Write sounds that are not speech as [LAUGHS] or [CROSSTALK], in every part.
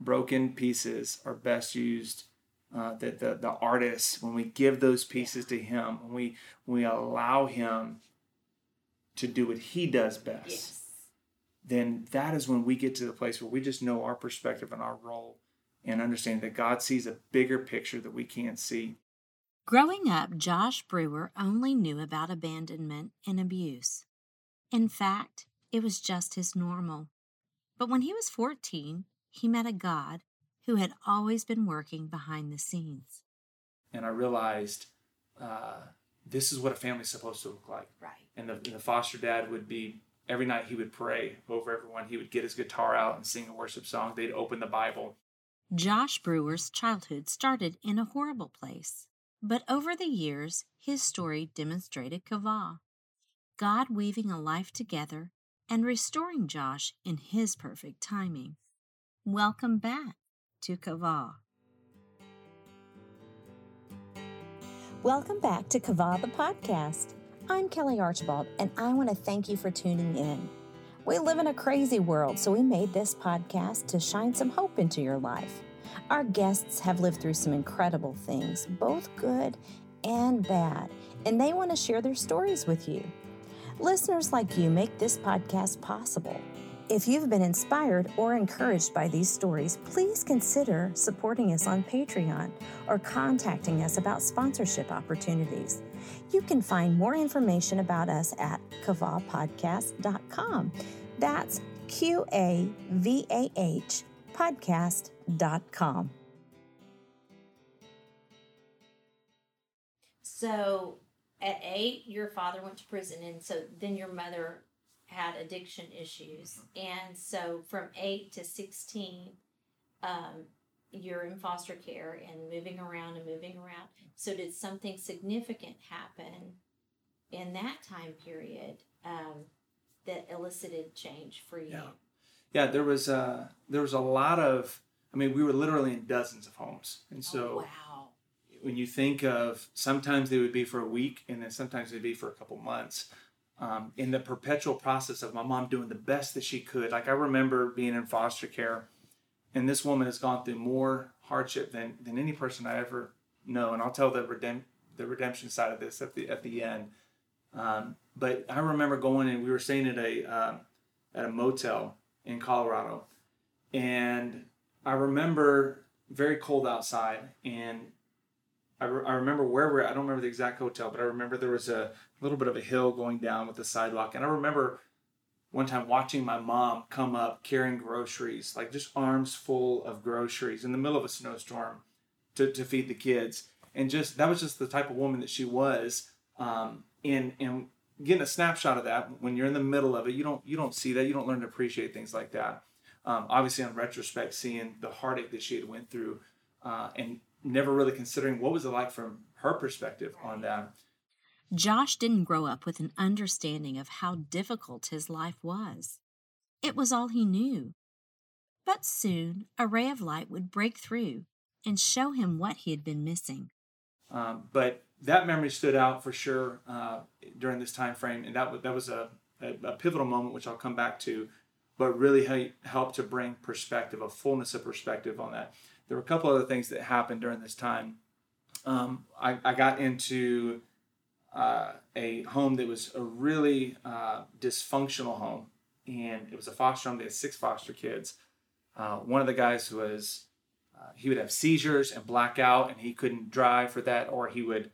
broken pieces are best used uh, that the, the artist when we give those pieces to him when we we allow him to do what he does best Yes. then that is when we get to the place where we just know our perspective and our role and understand that god sees a bigger picture that we can't see Growing up, Josh Brewer only knew about abandonment and abuse. In fact, it was just his normal. But when he was 14, he met a God who had always been working behind the scenes. and i realized uh, this is what a family's supposed to look like Right. and the, and the foster dad would be every night he would pray over everyone he would get his guitar out and sing a worship song they'd open the bible Josh Brewer's childhood started in a horrible place. But over the years, his story demonstrated Qavah, God weaving a life together and restoring Josh in his perfect timing. Welcome back to Qavah. Welcome back to Qavah the podcast. I'm Kelly Archibald, and I want to thank you for tuning in. We live in a crazy world, so we made this podcast to shine some hope into your life. Our guests have lived through some incredible things, both good and bad, and they want to share their stories with you. Listeners like you make this podcast possible. If you've been inspired or encouraged by these stories, please consider supporting us on Patreon or contacting us about sponsorship opportunities. You can find more information about us at qavahpodcast.com. That's Q A V A H podcast.com. So at eight, your father went to prison, and so then your mother had addiction issues, and so from eight to sixteen, um, you're in foster care and moving around and moving around. So did something significant happen in that time period um, that elicited change for you? Yeah. yeah there was uh there was a lot of i mean we were literally in dozens of homes and so oh, wow. when you think of sometimes they would be for a week and then sometimes they'd be for a couple months um, in the perpetual process of my mom doing the best that she could. Like i remember being in foster care and this woman has gone through more hardship than, than any person i ever know and i'll tell the, the redemption side of this at the at the end. Um, but i remember going and we were staying at a um, at a motel in colorado and i remember very cold outside and I, re- I remember where we're at. I don't remember the exact hotel, but I remember there was a little bit of a hill going down with a sidewalk. And I remember one time watching my mom come up carrying groceries, like just arms full of groceries in the middle of a snowstorm to, to feed the kids. And just that was just the type of woman that she was. Um, and, and getting a snapshot of that when you're in the middle of it, you don't, you don't see that. You don't learn to appreciate things like that. Um, obviously, in retrospect, seeing the heartache that she had went through uh, and never really considering what was it like from her perspective on that. Josh didn't grow up with an understanding of how difficult his life was. It was all he knew. But soon a ray of light would break through and show him what he had been missing. Um, but that memory stood out for sure uh, during this time frame, and that was that was a, a, a pivotal moment, which I'll come back to, but really helped to bring perspective, a fullness of perspective on that. There were a couple other things that happened during this time. Um, I, I got into uh, a home that was a really uh, dysfunctional home, and it was a foster home. They had six foster kids. Uh, one of the guys was uh, he would have seizures and black out, and he couldn't drive for that, or he would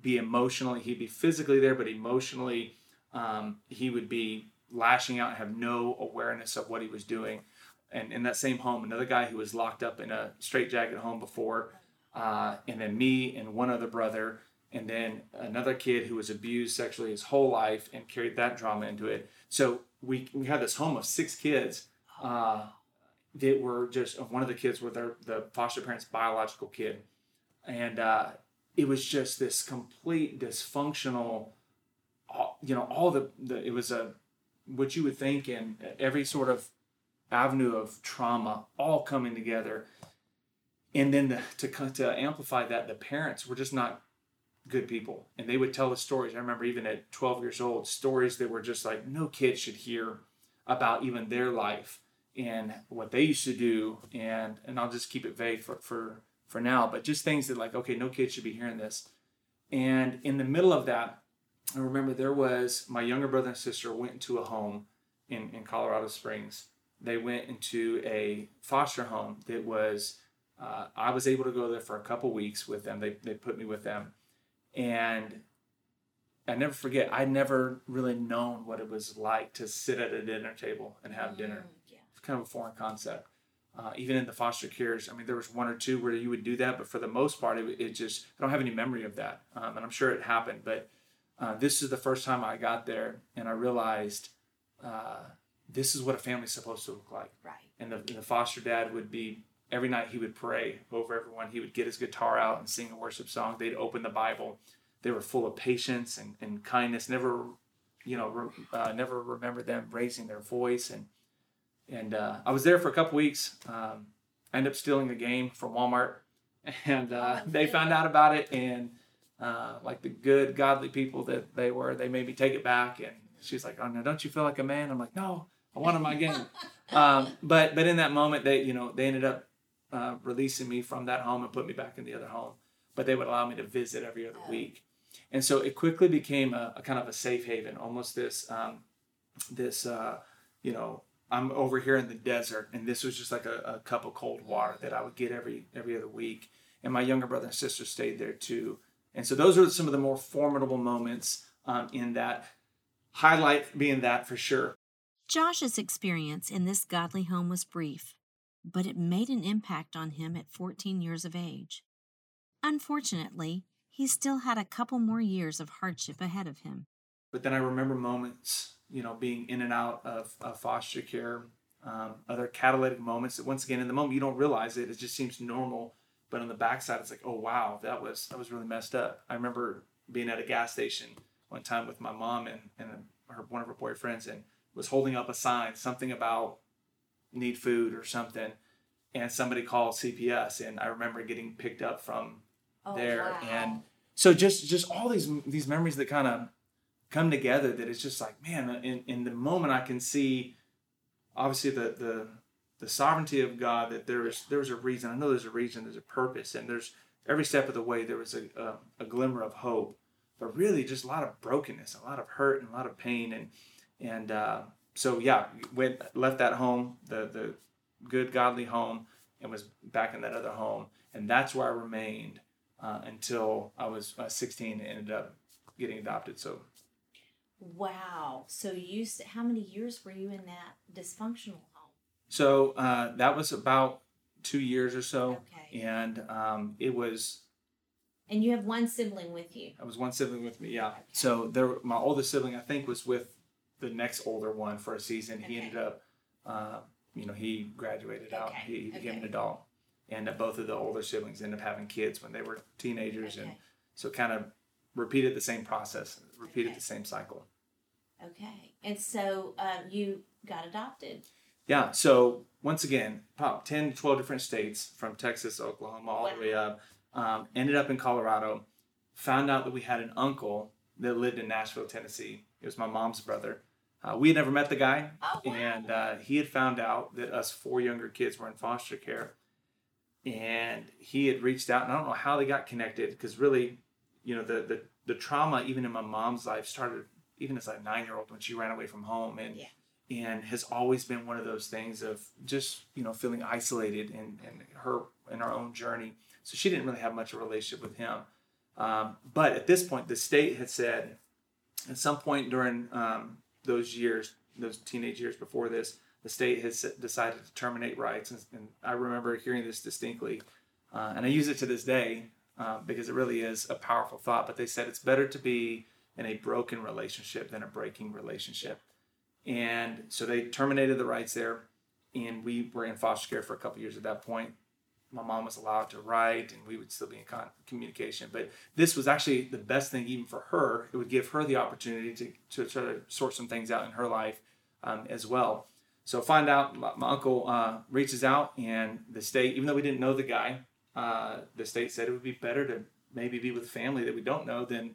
be emotionally. He'd be physically there, but emotionally, um, he would be lashing out and have no awareness of what he was doing. And in that same home, another guy who was locked up in a straitjacket home before, uh, and then me and one other brother, and then another kid who was abused sexually his whole life and carried that drama into it. So we we had this home of six kids. Uh, that were just one of the kids were their the foster parents' biological kid, and uh, it was just this complete dysfunctional. You know, all the, the it was a what you would think in every sort of avenue of trauma all coming together, and then the, to to amplify that, the parents were just not good people, and they would tell us stories. I remember even at 12 years old, stories that were just like no kid should hear about even their life and what they used to do, and and I'll just keep it vague for for for now, but just things that like okay, no kid should be hearing this. And in the middle of that, I remember there was my younger brother and sister went into a home in in Colorado Springs. They went into a foster home that was. Uh, I was able to go there for a couple weeks with them. They, they put me with them. And I never forget, I'd never really known what it was like to sit at a dinner table and have dinner. Mm, yeah. It's kind of a foreign concept. Uh, even in the foster cares, I mean, there was one or two where you would do that, but for the most part, it, it just, I don't have any memory of that. Um, and I'm sure it happened, but uh, this is the first time I got there and I realized uh, this is what a family's supposed to look like. Right. And the, and the foster dad would be, every night he would pray over everyone. He would get his guitar out and sing a worship song. They'd open the Bible they were full of patience and, and kindness. Never, you know, re, uh, never remember them raising their voice. And and uh, I was there for a couple weeks. Um, I ended up stealing a game from Walmart, [LAUGHS] and uh, Oh, they found out about it. And uh, like the good, godly people that they were, they made me take it back. And she's like, "Oh no, don't you feel like a man?" I'm like, "No, I wanted my game." um, but but in that moment, they you know they ended up uh, releasing me from that home and put me back in the other home. But they would allow me to visit every other week, and so it quickly became a, a kind of a safe haven, almost this um, this uh, you know I'm over here in the desert, and this was just like a, a cup of cold water that I would get every every other week. And my younger brother and sister stayed there too. And so those are some of the more formidable moments um, in that highlight being that for sure. Josh's experience in this godly home was brief, but it made an impact on him at 14 years of age. Unfortunately, he still had a couple more years of hardship ahead of him. But then I remember moments, you know, being in and out of, of foster care, um, other catalytic moments that once again in the moment you don't realize it, it just seems normal. But on the backside, it's like, oh wow, that was that was really messed up. I remember being at a gas station one time with my mom and, and her one of her boyfriends and was holding up a sign, something about need food or something, and somebody called CPS, and I remember getting picked up from Oh, there wow. and so just just all these these memories that kind of come together that it's just like man uh, in, in the moment i can see obviously the the the sovereignty of god that there is there's a reason i know there's a reason there's a purpose and there's every step of the way there was a, a, a glimmer of hope but really just a lot of brokenness a lot of hurt and a lot of pain and and uh, so yeah went left that home the the good godly home and was back in that other home and that's where i remained uh, until I was uh, 16 and ended up getting adopted. So Wow. So you how many years were you in that dysfunctional home? so uh, that was about two years or so, Okay. and um, it was And you have one sibling with you. I was one sibling with me. Yeah. So there, my oldest sibling I think was with the next older one for a season. He ended up, uh, you know, he graduated out. Okay, He, he became an adult, and uh, both of the older siblings ended up having kids when they were teenagers, and so kind of repeated the same process, repeated Okay. the same cycle. Okay. And so um, you got adopted. Yeah. So once again, pop 10, 12 different states from Texas, Oklahoma, all the way up. Um, ended up in Colorado. Found out that we had an uncle that lived in Nashville, Tennessee. It was my mom's brother. Uh, we had never met the guy, Oh, wow. and uh, he had found out that us four younger kids were in foster care. And he had reached out, and I don't know how they got connected because really, you know, the, the the trauma even in my mom's life started even as a nine year old when she ran away from home, and Yeah. and has always been one of those things of just you know feeling isolated in, in her in her own journey. So she didn't really have much of a relationship with him. Um, but at this point, the state had said at some point during um, those years, those teenage years before this, the state has decided to terminate rights. And, and I remember hearing this distinctly, uh, and I use it to this day uh, because it really is a powerful thought. But they said it's better to be in a broken relationship than a breaking relationship. And so they terminated the rights there, and we were in foster care for a couple years at that point. My mom was allowed to write, and we would still be in con- communication. But this was actually the best thing, even for her. It would give her the opportunity to, to try to sort some things out in her life um, as well. So find out my, my uncle uh, reaches out, and the state, even though we didn't know the guy, uh, the state said it would be better to maybe be with family that we don't know than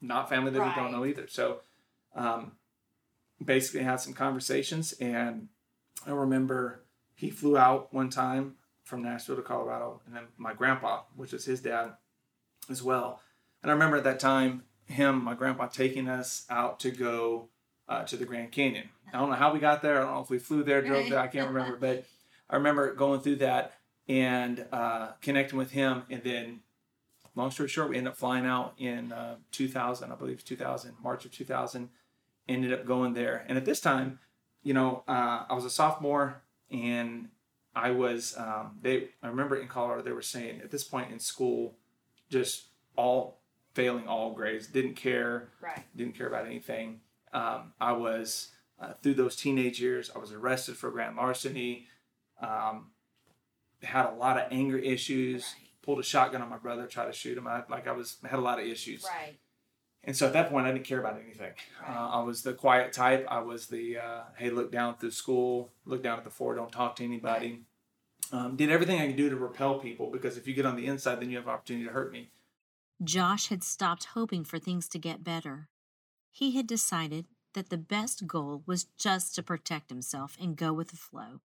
not family that we don't know either. So um, basically had some conversations and I remember he flew out one time from Nashville to Colorado, and then my grandpa, which is his dad, as well. And I remember at that time him, my grandpa, taking us out to go uh, to the Grand Canyon. I don't know how we got there. I don't know if we flew there, drove Right. there. I can't remember, [LAUGHS] but I remember going through that and uh, connecting with him. And then, long story short, we ended up flying out in uh, 2000, I believe 2000, March of 2000. Ended up going there, and at this time, you know, uh, I was a sophomore, and I was. Um, they, I remember in Colorado, they were saying at this point in school, just all failing all grades, didn't care Right. didn't care about anything. Um, I was uh, through those teenage years. I was arrested for grand larceny. Um, had a lot of anger issues. Right. Pulled a shotgun on my brother, tried to shoot him. I, like I was had a lot of issues. Right. And so at that point, I didn't care about anything. Right. Uh, I was the quiet type. I was the uh, hey, look down through school, look down at the floor, don't talk to anybody. Um, did everything I could do to repel people because if you get on the inside, then you have opportunity to hurt me. Josh had stopped hoping for things to get better. He had decided that the best goal was just to protect himself and go with the flow.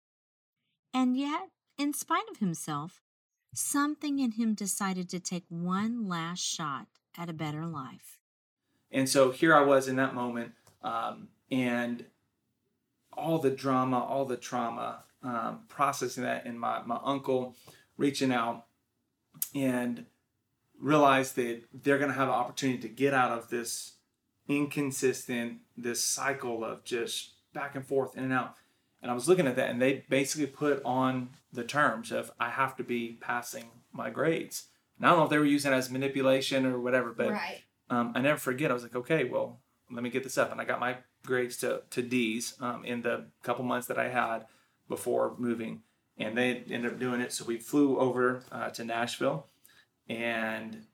And yet, in spite of himself, something in him decided to take one last shot at a better life. And so here I was in that moment, um, and all the drama, all the trauma, um, processing that, and my, my uncle reaching out and realized that they're going to have an opportunity to get out of this inconsistent, this cycle of just back and forth, in and out. And I was looking at that, and they basically put on the terms of I have to be passing my grades. And I don't know if they were using it as manipulation or whatever, but right. um, I never forget. I was like, okay, well, let me get this up, and I got my grades to to D's um, in the couple months that I had before moving, and they ended up doing it. So we flew over uh, to Nashville, and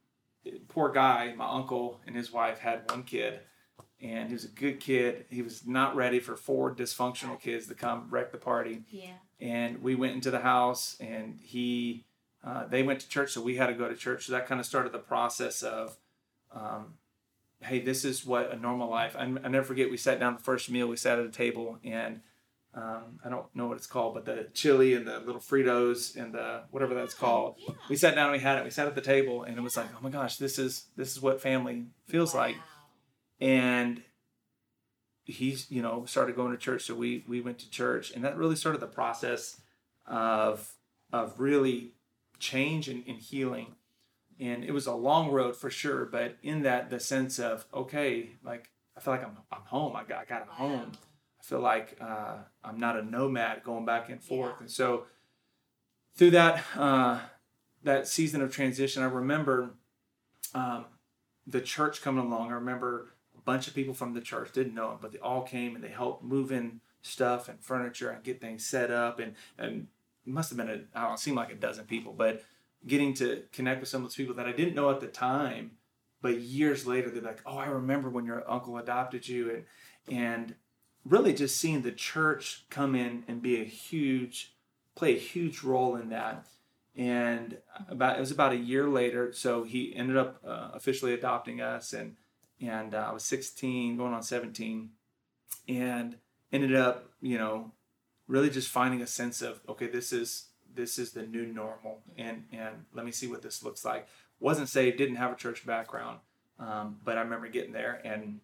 poor guy, my uncle and his wife had one kid, and he was a good kid. He was not ready for four dysfunctional kids to come wreck the party Yeah. and we went into the house and he uh, they went to church so we had to go to church so that kind of started the process of um, hey this is what a normal life I, I never forget we sat down the first meal we sat at a table and um, i don't know what it's called but the chili and the little fritos and the whatever that's called. Yeah. we sat down and we had it we sat at the table and it was like oh my gosh this is this is what family feels like. And he's you know started going to church so we we went to church and that really started the process of of really change and, and healing. And it was a long road for sure but in that the sense of okay like i feel like i'm, I'm home i got, I got a home i feel like uh, i'm not a nomad going back and forth Yeah. and so through that uh, that season of transition i remember um, the church coming along. I remember a bunch of people from the church didn't know him, but they all came and they helped move in stuff and furniture and get things set up. And and it must have been a I don't seemed like a dozen people, but getting to connect with some of those people that I didn't know at the time, but years later they're like, oh, I remember when your uncle adopted you, and and really just seeing the church come in and be a huge play a huge role in that. And about it was about a year later so he ended up uh, officially adopting us and and uh, i was 16 going on 17 and ended up you know really just finding a sense of okay this is this is the new normal and and let me see what this looks like. Wasn't saved didn't have a church background um, but i remember getting there and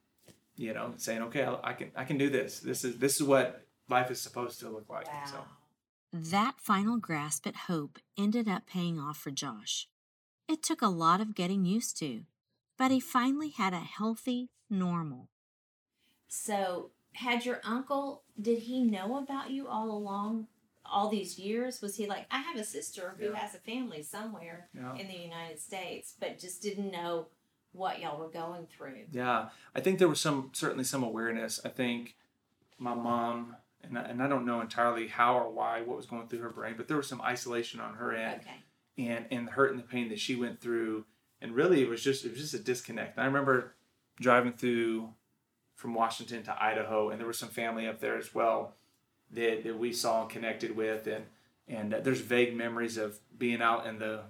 you know saying okay I, I can i can do this this is this is what life is supposed to look like Wow. so That final grasp at hope ended up paying off for Josh. It took a lot of getting used to, but he finally had a healthy normal. So, had your uncle, did he know about you all along, all these years? Was he like, I have a sister who Yeah. has a family somewhere yeah in the United States, but just didn't know what y'all were going through? Yeah, I think there was some certainly some awareness. I think my mom and I, and I don't know entirely how or why what was going through her brain, but there was some isolation on her end Okay. and and the hurt and the pain that she went through, and really it was just it was just a disconnect. I remember driving through from Washington to Idaho, and there was some family up there as well that, that we saw and connected with, and and uh, there's vague memories of being out in the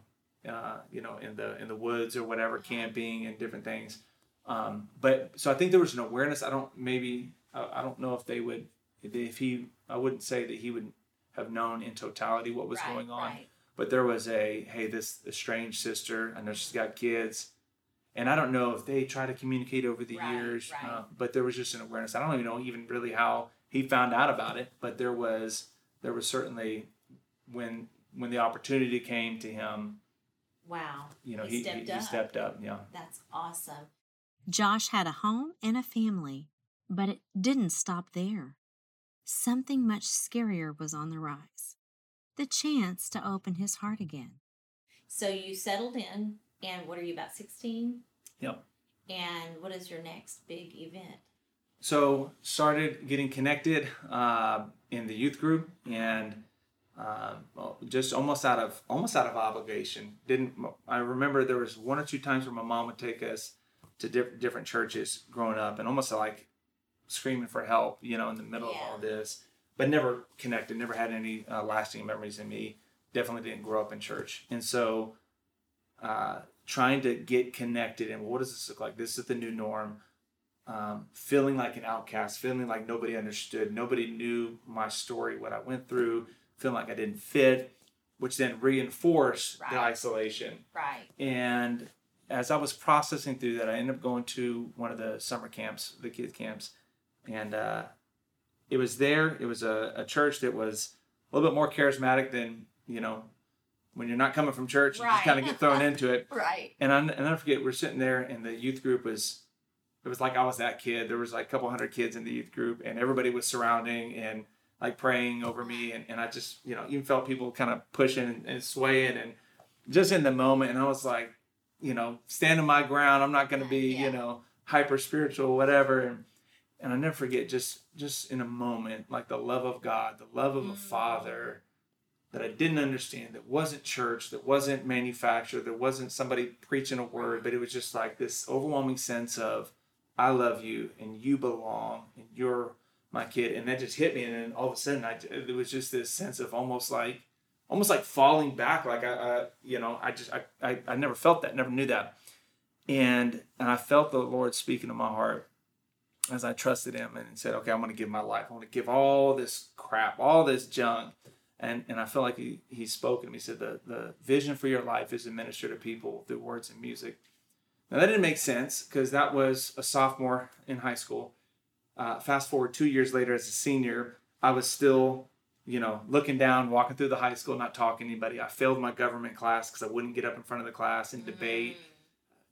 uh, you know in the in the woods or whatever, camping and different things. Um, but so I think there was an awareness. I don't maybe I, I don't know if they would if he, I wouldn't say that he would have known in totality what was right, going on, Right. but there was a hey, this estranged sister. I know she's got kids, and I don't know if they try to communicate over the Right, years, uh, but there was just an awareness. I don't even know even really how he found out about it, but there was there was certainly when when the opportunity came to him, Wow. you know, He he, stepped he, he up. stepped up. Yeah. That's awesome. Josh had a home and a family, but it didn't stop there. Something much scarier was on the rise the chance to open his heart again. So you settled in, and what are you about sixteen? Yep. And what is your next big event? so started getting connected uh, in the youth group and uh, just almost out of almost out of obligation. Didn't i remember there was one or two times where my mom would take us to diff- different churches growing up and almost like screaming for help you know in the middle of all this but never connected never had any uh, lasting memories in me. Definitely didn't grow up in church. And so uh, trying to get connected and what does this look like? This is the new norm. Um, feeling like an outcast, feeling like nobody understood, nobody knew my story, what I went through, feeling like I didn't fit, which then reinforced the isolation. Right. And as I was processing through that, I ended up going to one of the summer camps, the kids camps, and uh, it was there. It was a, a church that was a little bit more charismatic than you know when you're not coming from church, you just kind of get thrown into it. [LAUGHS] Right. And I, and I forget, we're sitting there, and the youth group was, it was like I was that kid. There was like a couple hundred kids in the youth group, and everybody was surrounding and like praying over me. And, and I just, you know, even felt people kind of pushing and, and swaying, and just in the moment. And I was like, you know, standing my ground. I'm not going to be, Yeah. you know, hyper spiritual, whatever. And, and I never forget, just just in a moment, like the love of God, the love of a Mm. father that I didn't understand, that wasn't church, that wasn't manufactured, that wasn't somebody preaching a word, but it was just like this overwhelming sense of, I love you and you belong and you're my kid. And that just hit me. And then all of a sudden, I, it was just this sense of almost like, almost like falling back. Like I, I you know, I just, I, I, I never felt that, never knew that. And, and I felt the Lord speaking to my heart as I trusted him and said, okay, I'm going to give my life. I want to give all this crap, all this junk. And, and I felt like he, he spoke to me. He said, the, the vision for your life is to minister to people through words and music. Now, that didn't make sense because that was a sophomore in high school. Uh, fast forward two years later, as a senior, I was still, you know, looking down, walking through the high school, not talking to anybody. I failed my government class because I wouldn't get up in front of the class and debate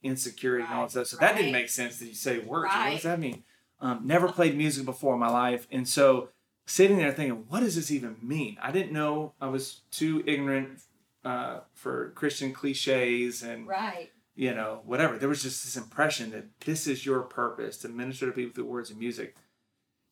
insecurity and all that stuff. So that didn't make sense that you say words. What does that mean? Um, never played music before in my life. And so sitting there thinking, what does this even mean? I didn't know. I was too ignorant uh, for Christian cliches and, Right. You know, whatever. There was just this impression that this is your purpose to minister to people through words and music.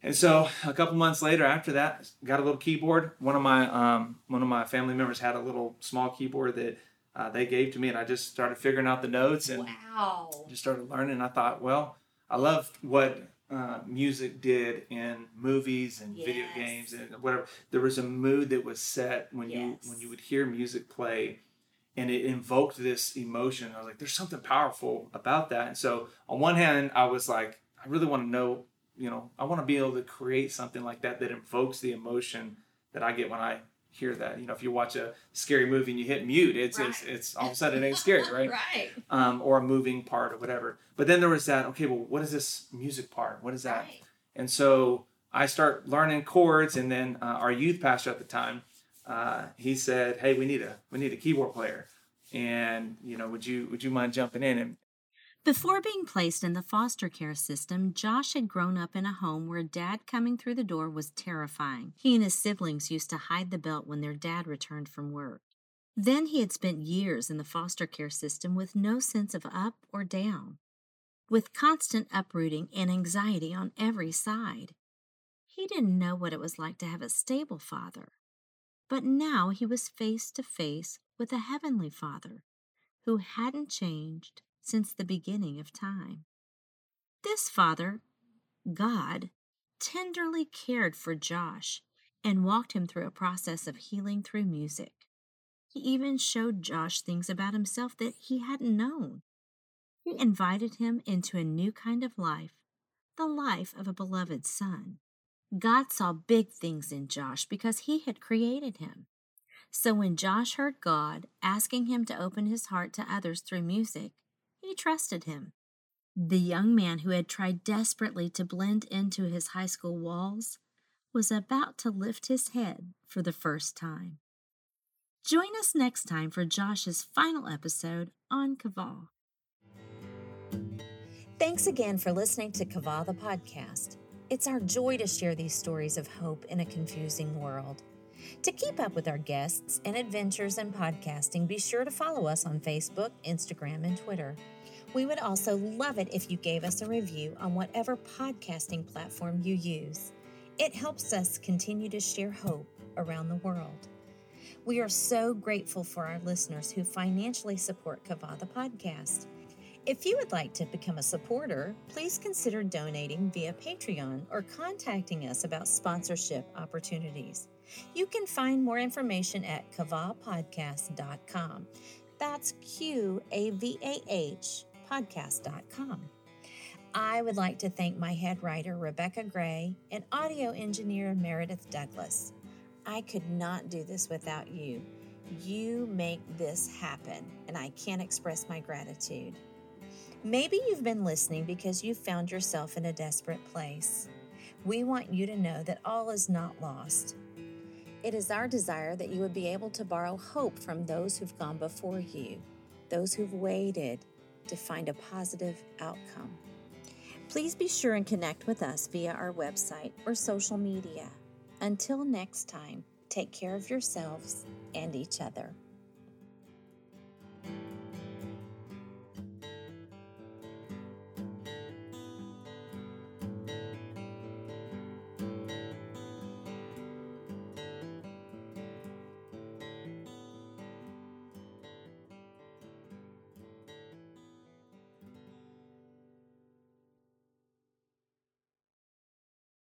And so a couple months later, after that, got a little keyboard. One of my um, one of my family members had a little small keyboard that uh, they gave to me, and I just started figuring out the notes and Wow. just started learning. I thought, well, I loved what uh, music did in movies and video games and whatever. There was a mood that was set when you when you would hear music play, and it invoked this emotion. I was like, there's something powerful about that. And so, on one hand, I was like, I really want to know, you know, I want to be able to create something like that that invokes the emotion that I get when I hear that. You know, if you watch a scary movie and you hit mute, it's it's, it's all of a sudden it ain't scary, right? [LAUGHS] Right. um, or a moving part or whatever. But then there was that, okay, well, what is this music part? What is that? Right. And so I start learning chords, and then uh, our youth pastor at the time, uh, he said, "Hey, we need a we need a keyboard player, and you know, would you would you mind jumping in?" And Before being placed in the foster care system, Josh had grown up in a home where dad coming through the door was terrifying. He and his siblings used to hide the belt when their dad returned from work. Then he had spent years in the foster care system with no sense of up or down, with constant uprooting and anxiety on every side. He didn't know what it was like to have a stable father. But now he was face to face with a heavenly father who hadn't changed since the beginning of time. This father, God, tenderly cared for Josh and walked him through a process of healing through music. He even showed Josh things about himself that he hadn't known. He invited him into a new kind of life, the life of a beloved son. God saw big things in Josh because he had created him. So when Josh heard God asking him to open his heart to others through music, he trusted him. The young man who had tried desperately to blend into his high school walls was about to lift his head for the first time. Join us next time for Josh's final episode on Qavah. Thanks again for listening to Qavah the podcast. It's our joy to share these stories of hope in a confusing world. To keep up with our guests and adventures in podcasting, be sure to follow us on Facebook, Instagram, and Twitter. We would also love it if you gave us a review on whatever podcasting platform you use. It helps us continue to share hope around the world. We are so grateful for our listeners who financially support Qavah the podcast. If you would like to become a supporter, please consider donating via Patreon or contacting us about sponsorship opportunities. You can find more information at qavahpodcast.com. That's Q A V A H podcast.com. I would like to thank my head writer, Rebecca Gray, and audio engineer, Meredith Douglas. I could not do this without you. You make this happen, and I can't express my gratitude. Maybe you've been listening because you found yourself in a desperate place. We want you to know that all is not lost. It is our desire that you would be able to borrow hope from those who've gone before you, those who've waited to find a positive outcome. Please be sure and connect with us via our website or social media. Until next time, take care of yourselves and each other.